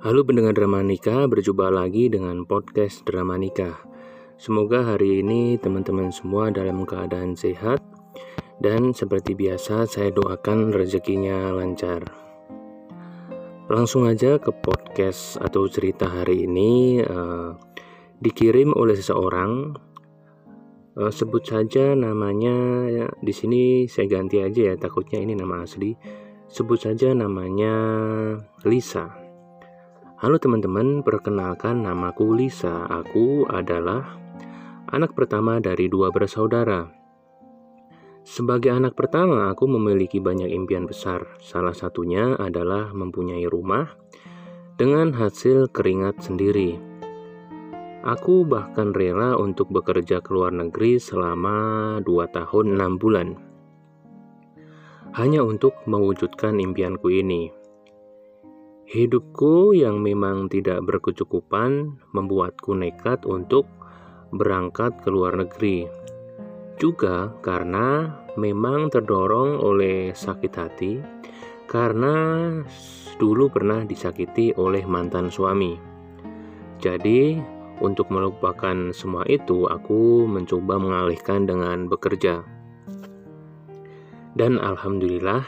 Halo pendengar Dramanika, berjumpa lagi dengan podcast Dramanika. Semoga hari ini teman-teman semua dalam keadaan sehat dan seperti biasa saya doakan rezekinya lancar. Langsung aja ke podcast atau cerita hari ini uh, dikirim oleh seseorang. Uh, sebut saja namanya ya, di sini saya ganti aja ya takutnya ini nama asli. Sebut saja namanya Lisa. Halo teman-teman, perkenalkan namaku Lisa. Aku adalah anak pertama dari dua bersaudara. Sebagai anak pertama, aku memiliki banyak impian besar. Salah satunya adalah mempunyai rumah dengan hasil keringat sendiri. Aku bahkan rela untuk bekerja ke luar negeri selama dua tahun enam bulan. Hanya untuk mewujudkan impianku ini. Hidupku yang memang tidak berkecukupan membuatku nekat untuk berangkat ke luar negeri. Juga karena memang terdorong oleh sakit hati, karena dulu pernah disakiti oleh mantan suami. Jadi, untuk melupakan semua itu, aku mencoba mengalihkan dengan bekerja. Dan alhamdulillah,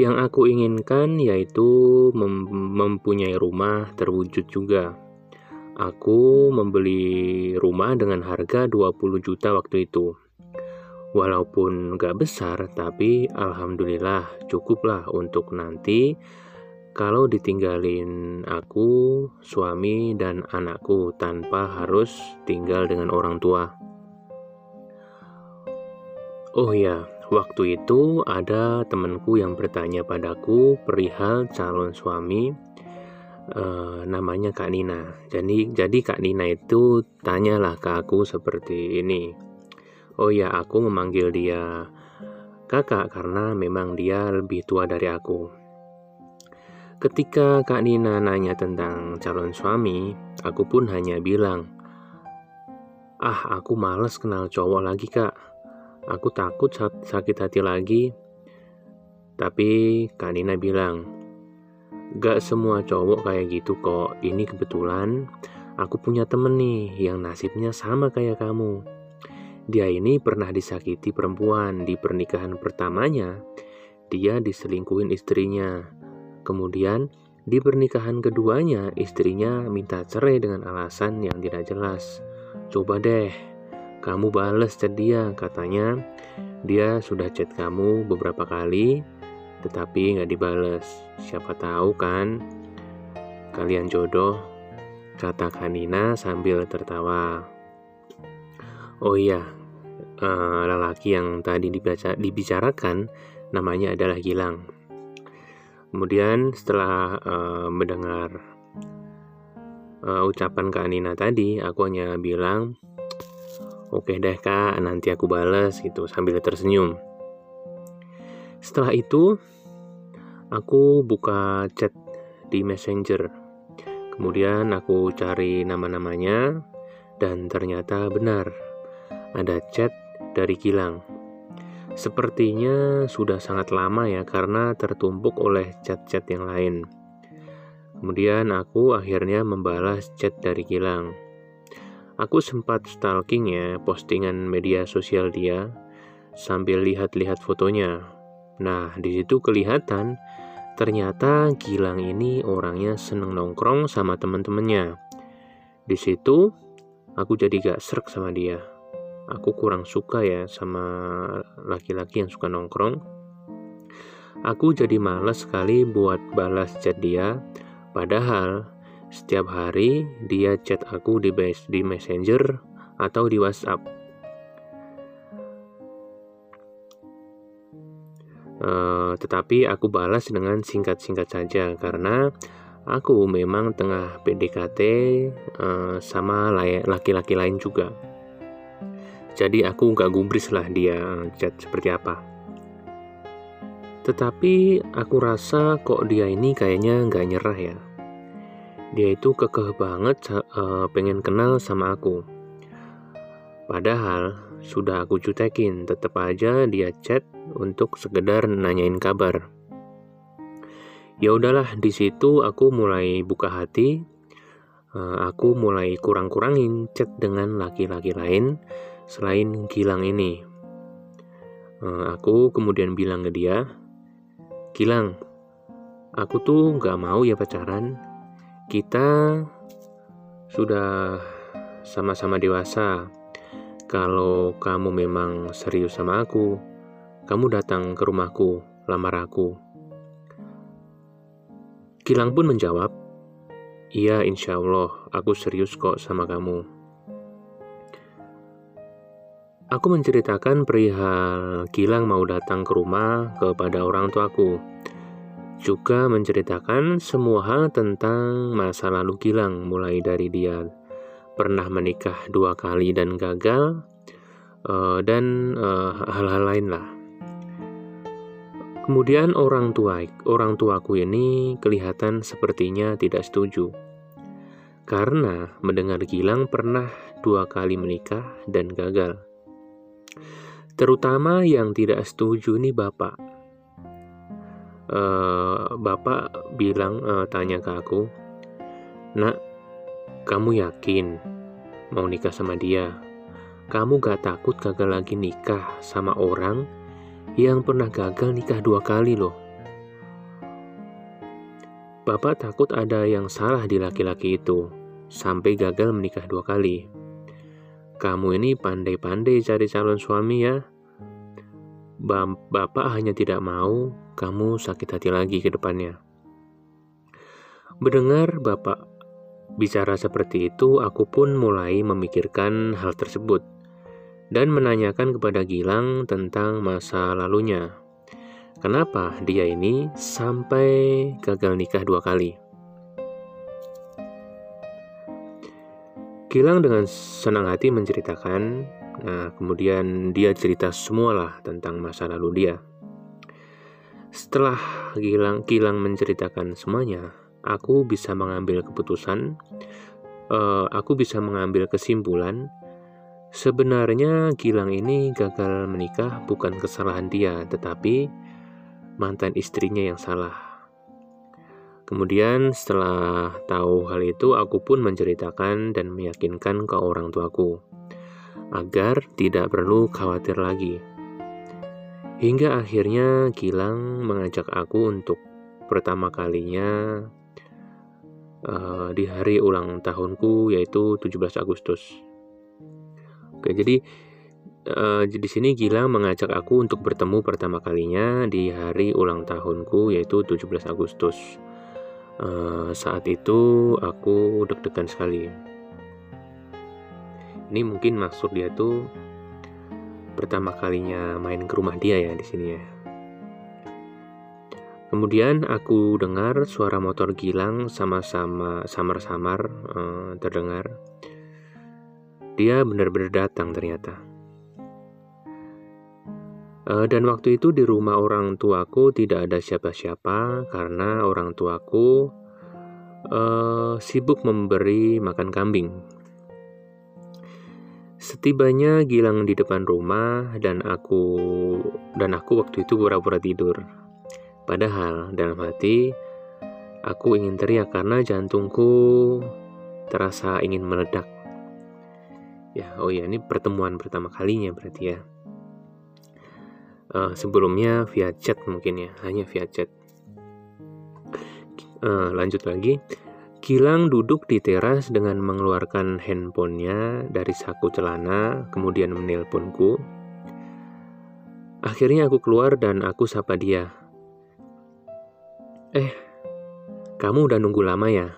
yang aku inginkan yaitu mem mempunyai rumah terwujud juga. Aku membeli rumah dengan harga 20 juta waktu itu. Walaupun gak besar, tapi alhamdulillah cukuplah untuk nanti kalau ditinggalin aku, suami, dan anakku tanpa harus tinggal dengan orang tua. Oh ya, Waktu itu ada temanku yang bertanya padaku perihal calon suami uh, namanya Kak Nina. Jadi jadi Kak Nina itu tanyalah ke aku seperti ini. Oh ya, aku memanggil dia kakak karena memang dia lebih tua dari aku. Ketika Kak Nina nanya tentang calon suami, aku pun hanya bilang, "Ah, aku males kenal cowok lagi, Kak." Aku takut sakit hati lagi. Tapi Kak Nina bilang, Gak semua cowok kayak gitu kok. Ini kebetulan aku punya temen nih yang nasibnya sama kayak kamu. Dia ini pernah disakiti perempuan di pernikahan pertamanya. Dia diselingkuhin istrinya. Kemudian di pernikahan keduanya istrinya minta cerai dengan alasan yang tidak jelas. Coba deh kamu bales chat dia, katanya dia sudah chat kamu beberapa kali, tetapi nggak dibales. Siapa tahu kan kalian jodoh, kata Kanina sambil tertawa. Oh iya, uh, lelaki yang tadi dibaca, dibicarakan namanya adalah Gilang. Kemudian setelah uh, mendengar uh, ucapan Kak Nina tadi, aku hanya bilang, Oke deh kak, nanti aku balas gitu sambil tersenyum. Setelah itu, aku buka chat di messenger. Kemudian aku cari nama-namanya dan ternyata benar ada chat dari Gilang. Sepertinya sudah sangat lama ya karena tertumpuk oleh chat-chat yang lain. Kemudian aku akhirnya membalas chat dari Gilang. Aku sempat stalking ya postingan media sosial dia sambil lihat-lihat fotonya. Nah, di situ kelihatan ternyata Gilang ini orangnya seneng nongkrong sama temen-temennya. Di situ aku jadi gak serk sama dia. Aku kurang suka ya sama laki-laki yang suka nongkrong. Aku jadi males sekali buat balas chat dia, padahal setiap hari dia chat aku di di Messenger atau di WhatsApp. Uh, tetapi aku balas dengan singkat-singkat saja karena aku memang tengah PDKT uh, eh, sama laki-laki lain juga. Jadi aku nggak gubris lah dia chat seperti apa. Tetapi aku rasa kok dia ini kayaknya nggak nyerah ya dia itu kekeh banget uh, pengen kenal sama aku. Padahal sudah aku cutekin, tetap aja dia chat untuk sekedar nanyain kabar. Ya udahlah, di situ aku mulai buka hati. Uh, aku mulai kurang-kurangin chat dengan laki-laki lain selain Gilang ini. Uh, aku kemudian bilang ke dia, Gilang, aku tuh gak mau ya pacaran. Kita sudah sama-sama dewasa. Kalau kamu memang serius sama aku, kamu datang ke rumahku, lamar aku. Gilang pun menjawab, Iya insya Allah, aku serius kok sama kamu. Aku menceritakan perihal Gilang mau datang ke rumah kepada orang tuaku. Juga menceritakan semua hal tentang masa lalu Gilang, mulai dari dia pernah menikah dua kali dan gagal, uh, dan uh, hal-hal lain lah. Kemudian orang tua orang tuaku ini kelihatan sepertinya tidak setuju. Karena mendengar Gilang pernah dua kali menikah dan gagal. Terutama yang tidak setuju nih bapak. Uh, bapak bilang uh, tanya ke aku, nak, kamu yakin mau nikah sama dia? Kamu gak takut gagal lagi nikah sama orang yang pernah gagal nikah dua kali loh? Bapak takut ada yang salah di laki-laki itu sampai gagal menikah dua kali. Kamu ini pandai-pandai cari calon suami ya. Bapak hanya tidak mau kamu sakit hati lagi ke depannya. Mendengar Bapak bicara seperti itu, aku pun mulai memikirkan hal tersebut dan menanyakan kepada Gilang tentang masa lalunya. Kenapa dia ini sampai gagal nikah dua kali? Gilang dengan senang hati menceritakan, nah kemudian dia cerita semualah tentang masa lalu dia. Setelah Gilang, Gilang menceritakan semuanya, aku bisa mengambil keputusan, uh, aku bisa mengambil kesimpulan, sebenarnya Gilang ini gagal menikah bukan kesalahan dia, tetapi mantan istrinya yang salah. Kemudian setelah tahu hal itu, aku pun menceritakan dan meyakinkan ke orang tuaku agar tidak perlu khawatir lagi. Hingga akhirnya Gilang mengajak aku untuk pertama kalinya uh, di hari ulang tahunku yaitu 17 Agustus. Oke, jadi uh, di sini Gilang mengajak aku untuk bertemu pertama kalinya di hari ulang tahunku yaitu 17 Agustus. Uh, saat itu aku deg-degan sekali. Ini mungkin maksud dia tuh pertama kalinya main ke rumah dia ya di sini ya. Kemudian aku dengar suara motor Gilang sama-sama samar-samar uh, terdengar. Dia benar-benar datang ternyata. Uh, dan waktu itu di rumah orang tuaku tidak ada siapa-siapa karena orang tuaku uh, sibuk memberi makan kambing. Setibanya Gilang di depan rumah dan aku dan aku waktu itu pura-pura tidur. Padahal dalam hati aku ingin teriak karena jantungku terasa ingin meledak. Ya, oh ya, ini pertemuan pertama kalinya berarti ya uh, sebelumnya via chat mungkin ya hanya via chat uh, lanjut lagi Gilang duduk di teras dengan mengeluarkan handphonenya dari saku celana, kemudian menelponku. Akhirnya aku keluar dan aku sapa dia. Eh, kamu udah nunggu lama ya?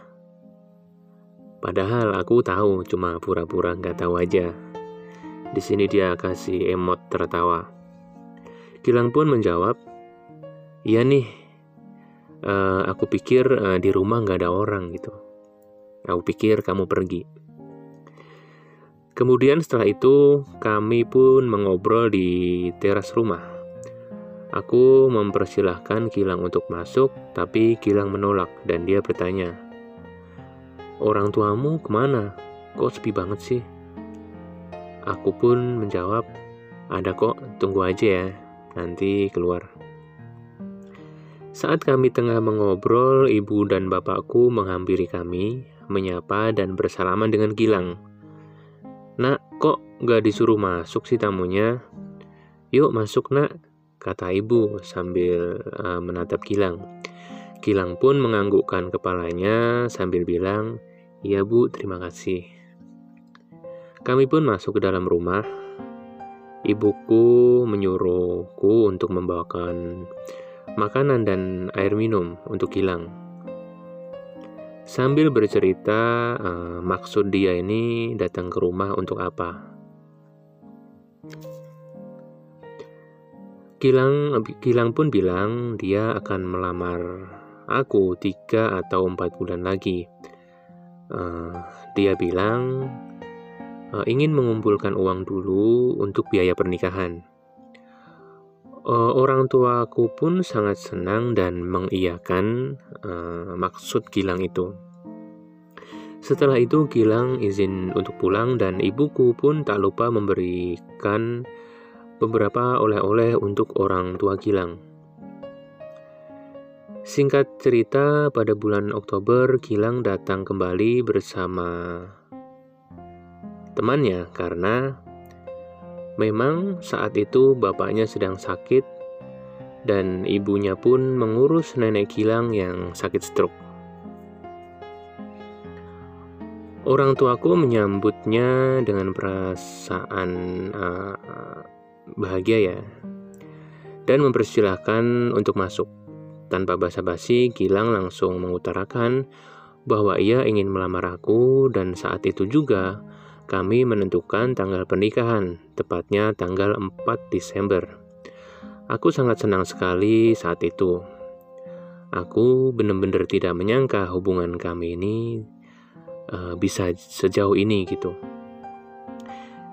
Padahal aku tahu, cuma pura-pura nggak tahu aja. Di sini dia kasih emot tertawa. Gilang pun menjawab, Iya nih, uh, aku pikir uh, di rumah nggak ada orang gitu. Aku pikir kamu pergi. Kemudian setelah itu kami pun mengobrol di teras rumah. Aku mempersilahkan Gilang untuk masuk, tapi Gilang menolak dan dia bertanya, Orang tuamu ke mana? Kok sepi banget sih? Aku pun menjawab, ada kok, tunggu aja ya nanti keluar. Saat kami tengah mengobrol, ibu dan bapakku menghampiri kami, menyapa dan bersalaman dengan Gilang. Nak, kok gak disuruh masuk sih tamunya? Yuk masuk nak, kata ibu sambil uh, menatap Gilang. Gilang pun menganggukkan kepalanya sambil bilang, Iya bu, terima kasih. Kami pun masuk ke dalam rumah. Ibuku menyuruhku untuk membawakan makanan dan air minum untuk Gilang. Sambil bercerita, uh, maksud dia ini datang ke rumah untuk apa? Gilang, Gilang pun bilang dia akan melamar aku tiga atau empat bulan lagi. Uh, dia bilang uh, ingin mengumpulkan uang dulu untuk biaya pernikahan. Uh, orang tuaku pun sangat senang dan mengiyakan uh, maksud Gilang itu. Setelah itu Gilang izin untuk pulang dan ibuku pun tak lupa memberikan beberapa oleh-oleh untuk orang tua Gilang. Singkat cerita, pada bulan Oktober Gilang datang kembali bersama temannya karena Memang saat itu bapaknya sedang sakit dan ibunya pun mengurus nenek Gilang yang sakit stroke. Orang tuaku menyambutnya dengan perasaan uh, bahagia ya dan mempersilahkan untuk masuk. Tanpa basa-basi, Gilang langsung mengutarakan bahwa ia ingin melamar aku dan saat itu juga kami menentukan tanggal pernikahan, tepatnya tanggal 4 Desember. Aku sangat senang sekali saat itu. Aku benar-benar tidak menyangka hubungan kami ini uh, bisa sejauh ini gitu.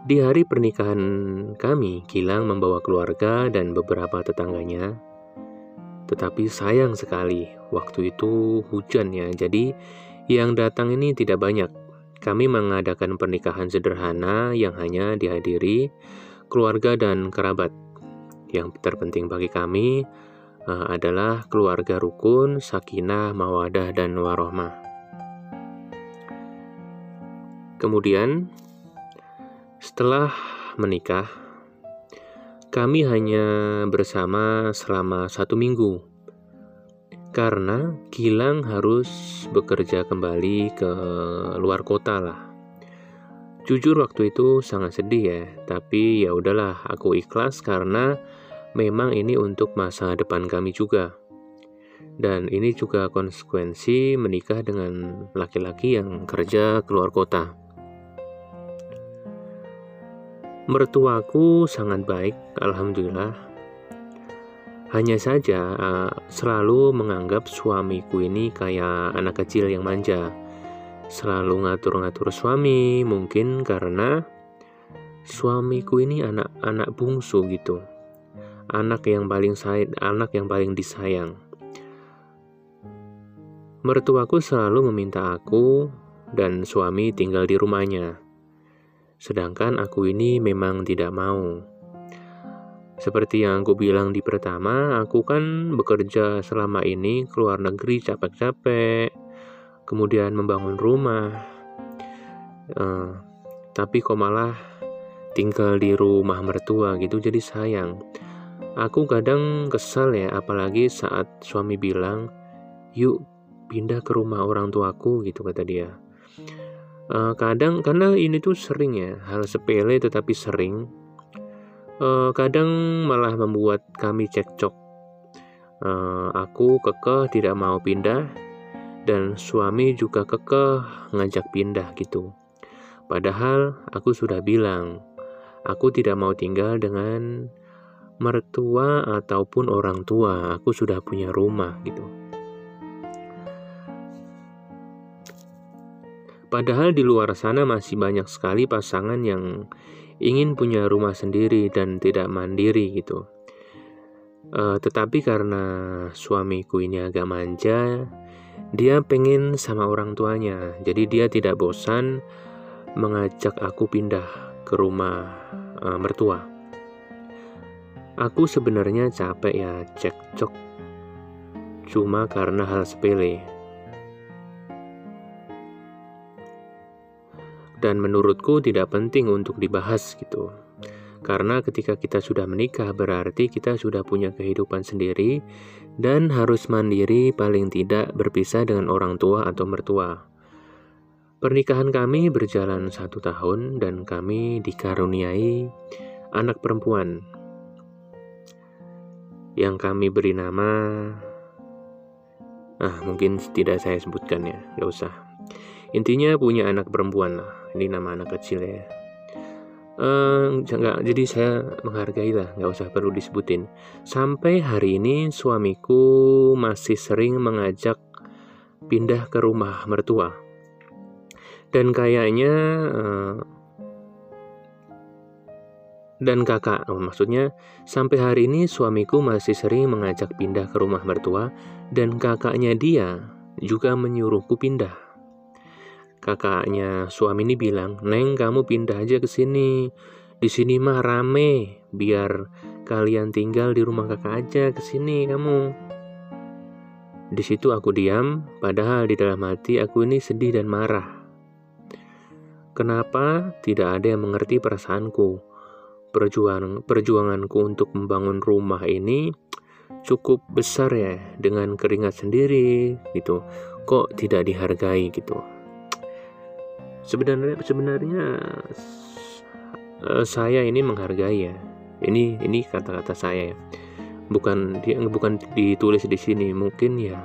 Di hari pernikahan kami, Gilang membawa keluarga dan beberapa tetangganya. Tetapi sayang sekali, waktu itu hujan ya, jadi yang datang ini tidak banyak. Kami mengadakan pernikahan sederhana yang hanya dihadiri keluarga dan kerabat. Yang terpenting bagi kami uh, adalah keluarga rukun, sakinah, mawadah, dan warohmah. Kemudian, setelah menikah, kami hanya bersama selama satu minggu karena Gilang harus bekerja kembali ke luar kota lah. Jujur waktu itu sangat sedih ya, tapi ya udahlah aku ikhlas karena memang ini untuk masa depan kami juga. Dan ini juga konsekuensi menikah dengan laki-laki yang kerja keluar kota. Mertuaku sangat baik, alhamdulillah hanya saja uh, selalu menganggap suamiku ini kayak anak kecil yang manja. Selalu ngatur-ngatur suami, mungkin karena suamiku ini anak-anak bungsu gitu. Anak yang paling sayang, anak yang paling disayang. Mertuaku selalu meminta aku dan suami tinggal di rumahnya. Sedangkan aku ini memang tidak mau. Seperti yang aku bilang di pertama, aku kan bekerja selama ini ke luar negeri capek-capek, kemudian membangun rumah. Uh, tapi kok malah tinggal di rumah mertua gitu, jadi sayang. Aku kadang kesal ya, apalagi saat suami bilang, yuk pindah ke rumah orang tuaku gitu kata dia. Uh, kadang karena ini tuh sering ya, hal sepele tetapi sering uh, kadang malah membuat kami cekcok. Uh, aku kekeh tidak mau pindah, dan suami juga kekeh ngajak pindah gitu. Padahal aku sudah bilang, aku tidak mau tinggal dengan mertua ataupun orang tua. Aku sudah punya rumah gitu. Padahal di luar sana masih banyak sekali pasangan yang ingin punya rumah sendiri dan tidak mandiri gitu. Uh, tetapi karena suamiku ini agak manja, dia pengen sama orang tuanya. Jadi dia tidak bosan mengajak aku pindah ke rumah uh, mertua. Aku sebenarnya capek ya cekcok cuma karena hal sepele. Dan menurutku tidak penting untuk dibahas gitu. Karena ketika kita sudah menikah berarti kita sudah punya kehidupan sendiri dan harus mandiri paling tidak berpisah dengan orang tua atau mertua. Pernikahan kami berjalan satu tahun dan kami dikaruniai anak perempuan yang kami beri nama ah mungkin tidak saya sebutkan ya gak usah intinya punya anak perempuan lah ini nama anak kecil ya uh, jadi saya menghargai lah nggak usah perlu disebutin sampai hari ini suamiku masih sering mengajak pindah ke rumah mertua dan kayaknya uh, dan kakak. Oh, maksudnya, sampai hari ini suamiku masih sering mengajak pindah ke rumah mertua dan kakaknya dia juga menyuruhku pindah. Kakaknya suami ini bilang, "Neng, kamu pindah aja ke sini. Di sini mah rame, biar kalian tinggal di rumah kakak aja ke sini kamu." Di situ aku diam, padahal di dalam hati aku ini sedih dan marah. Kenapa tidak ada yang mengerti perasaanku? perjuangan perjuanganku untuk membangun rumah ini cukup besar ya dengan keringat sendiri gitu kok tidak dihargai gitu sebenarnya sebenarnya uh, saya ini menghargai ya ini ini kata-kata saya ya bukan dia bukan ditulis di sini mungkin ya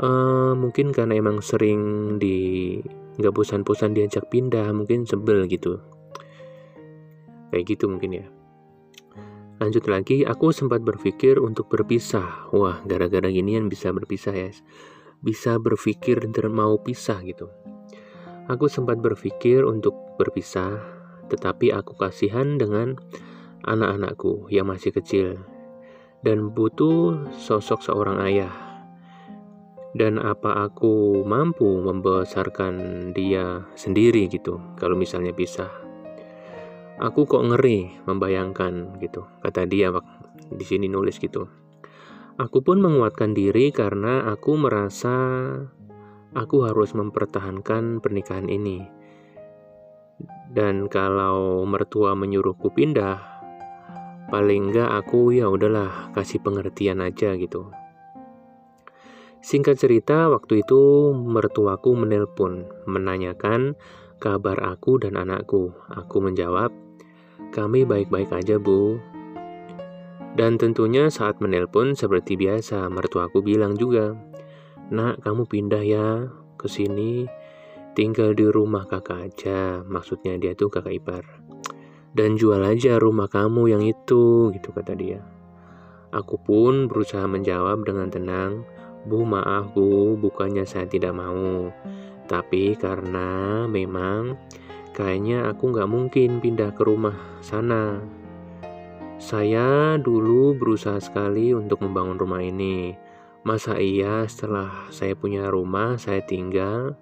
uh, mungkin karena emang sering di nggak bosan-bosan diajak pindah mungkin sebel gitu Kayak gitu mungkin ya. Lanjut lagi, aku sempat berpikir untuk berpisah. Wah, gara-gara ginian bisa berpisah ya. Bisa berpikir dan mau pisah gitu. Aku sempat berpikir untuk berpisah, tetapi aku kasihan dengan anak-anakku yang masih kecil dan butuh sosok seorang ayah. Dan apa aku mampu membesarkan dia sendiri gitu kalau misalnya pisah? Aku kok ngeri membayangkan gitu, kata dia di sini nulis gitu. Aku pun menguatkan diri karena aku merasa aku harus mempertahankan pernikahan ini. Dan kalau mertua menyuruhku pindah, paling enggak aku ya udahlah kasih pengertian aja gitu. Singkat cerita, waktu itu mertuaku menelpon menanyakan kabar aku dan anakku. Aku menjawab, kami baik-baik aja, Bu. Dan tentunya saat menelpon seperti biasa, mertuaku bilang juga, Nak, kamu pindah ya ke sini, tinggal di rumah kakak aja. Maksudnya dia tuh kakak ipar. Dan jual aja rumah kamu yang itu, gitu kata dia. Aku pun berusaha menjawab dengan tenang, Bu maaf bu, bukannya saya tidak mau. Tapi karena memang Kayaknya aku nggak mungkin pindah ke rumah sana. Saya dulu berusaha sekali untuk membangun rumah ini. Masa iya setelah saya punya rumah, saya tinggal,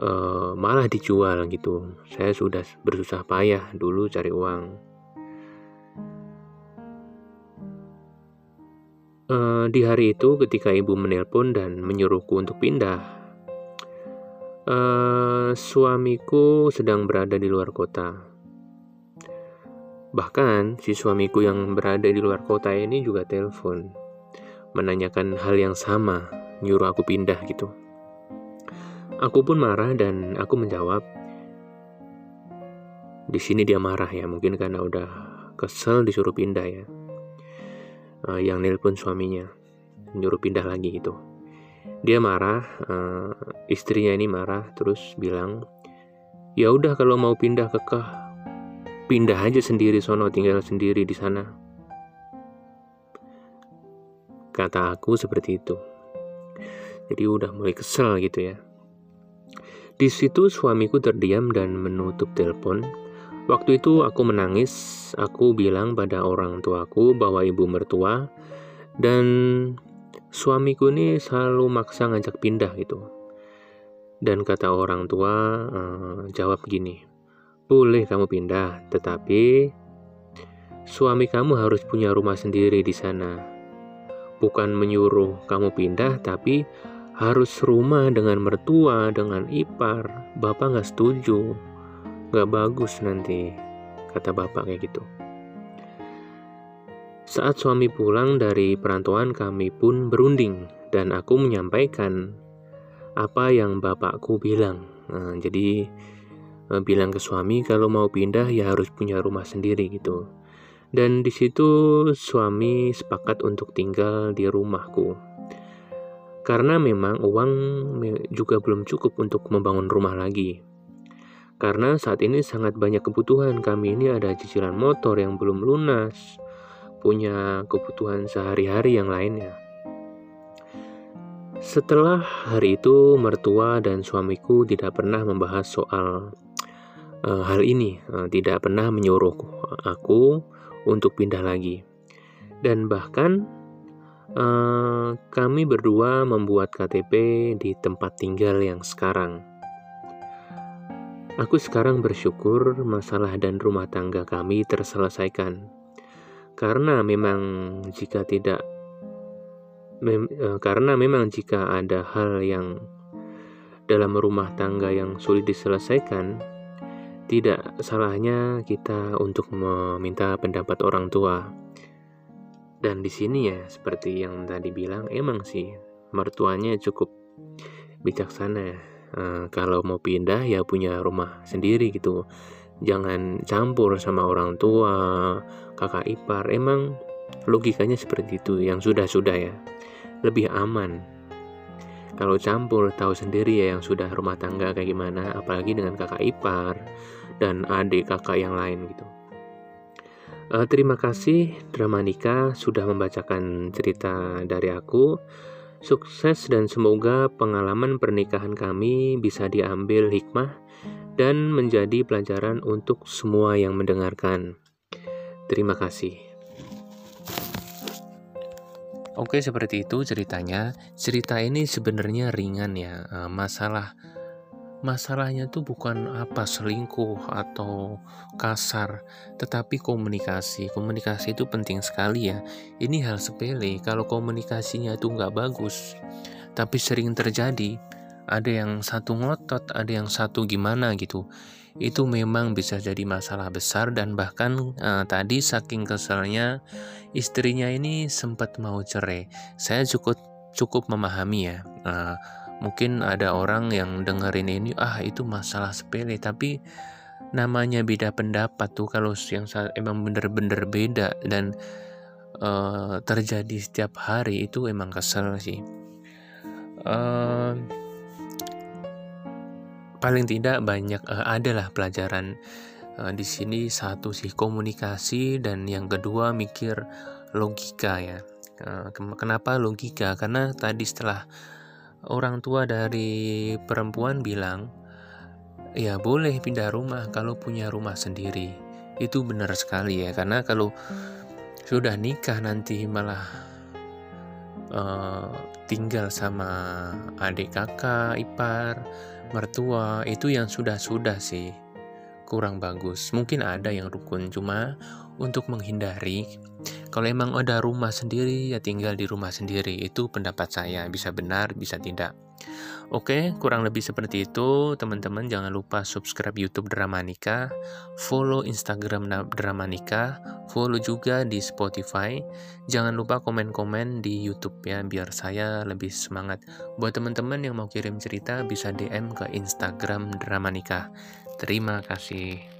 uh, malah dijual gitu. Saya sudah bersusah payah dulu cari uang. Uh, di hari itu ketika ibu menelpon dan menyuruhku untuk pindah, Uh, suamiku sedang berada di luar kota. Bahkan si suamiku yang berada di luar kota ini juga telepon menanyakan hal yang sama, nyuruh aku pindah gitu. Aku pun marah dan aku menjawab. Di sini dia marah ya, mungkin karena udah kesel disuruh pindah ya. Uh, yang nelpon suaminya, nyuruh pindah lagi gitu dia marah uh, istrinya ini marah terus bilang ya udah kalau mau pindah ke kah pindah aja sendiri sono tinggal sendiri di sana kata aku seperti itu jadi udah mulai kesel gitu ya di situ suamiku terdiam dan menutup telepon waktu itu aku menangis aku bilang pada orang tuaku bahwa ibu mertua dan suamiku ini selalu maksa ngajak pindah gitu. Dan kata orang tua uh, jawab gini, boleh kamu pindah, tetapi suami kamu harus punya rumah sendiri di sana. Bukan menyuruh kamu pindah, tapi harus rumah dengan mertua, dengan ipar. Bapak nggak setuju, nggak bagus nanti, kata bapak kayak gitu. Saat suami pulang dari perantauan kami pun berunding dan aku menyampaikan apa yang bapakku bilang. Nah, jadi eh, bilang ke suami kalau mau pindah ya harus punya rumah sendiri gitu. Dan di situ suami sepakat untuk tinggal di rumahku. Karena memang uang juga belum cukup untuk membangun rumah lagi. Karena saat ini sangat banyak kebutuhan kami ini ada cicilan motor yang belum lunas, punya kebutuhan sehari-hari yang lainnya. Setelah hari itu, mertua dan suamiku tidak pernah membahas soal uh, hal ini, uh, tidak pernah menyuruh aku untuk pindah lagi, dan bahkan uh, kami berdua membuat KTP di tempat tinggal yang sekarang. Aku sekarang bersyukur masalah dan rumah tangga kami terselesaikan karena memang jika tidak mem, e, karena memang jika ada hal yang dalam rumah tangga yang sulit diselesaikan tidak salahnya kita untuk meminta pendapat orang tua dan di sini ya seperti yang tadi bilang emang sih mertuanya cukup bijaksana ya kalau mau pindah ya punya rumah sendiri gitu jangan campur sama orang tua, kakak ipar. Emang logikanya seperti itu yang sudah-sudah ya. Lebih aman. Kalau campur tahu sendiri ya yang sudah rumah tangga kayak gimana, apalagi dengan kakak ipar dan adik kakak yang lain gitu. Uh, terima kasih Dramanika sudah membacakan cerita dari aku. Sukses dan semoga pengalaman pernikahan kami bisa diambil hikmah dan menjadi pelajaran untuk semua yang mendengarkan. Terima kasih. Oke, seperti itu ceritanya. Cerita ini sebenarnya ringan ya. Eh, masalah masalahnya tuh bukan apa selingkuh atau kasar, tetapi komunikasi. Komunikasi itu penting sekali ya. Ini hal sepele. Kalau komunikasinya itu nggak bagus, tapi sering terjadi, ada yang satu ngotot, ada yang satu gimana gitu. Itu memang bisa jadi masalah besar dan bahkan uh, tadi saking keselnya istrinya ini sempat mau cerai. Saya cukup cukup memahami ya. Uh, mungkin ada orang yang dengerin ini ah itu masalah sepele tapi namanya beda pendapat tuh kalau yang emang bener-bener beda dan uh, terjadi setiap hari itu emang kesel sih. Uh, paling tidak banyak uh, adalah pelajaran uh, di sini satu sih komunikasi dan yang kedua mikir logika ya. Uh, kenapa logika? Karena tadi setelah orang tua dari perempuan bilang ya boleh pindah rumah kalau punya rumah sendiri. Itu benar sekali ya karena kalau sudah nikah nanti malah uh, tinggal sama adik kakak ipar mertua itu yang sudah-sudah sih kurang bagus. Mungkin ada yang rukun, cuma untuk menghindari kalau emang ada rumah sendiri ya tinggal di rumah sendiri. Itu pendapat saya, bisa benar, bisa tidak. Oke, kurang lebih seperti itu. Teman-teman jangan lupa subscribe YouTube Dramanika, follow Instagram Dramanika, follow juga di Spotify. Jangan lupa komen-komen di YouTube ya biar saya lebih semangat. Buat teman-teman yang mau kirim cerita bisa DM ke Instagram Dramanika. Terima kasih.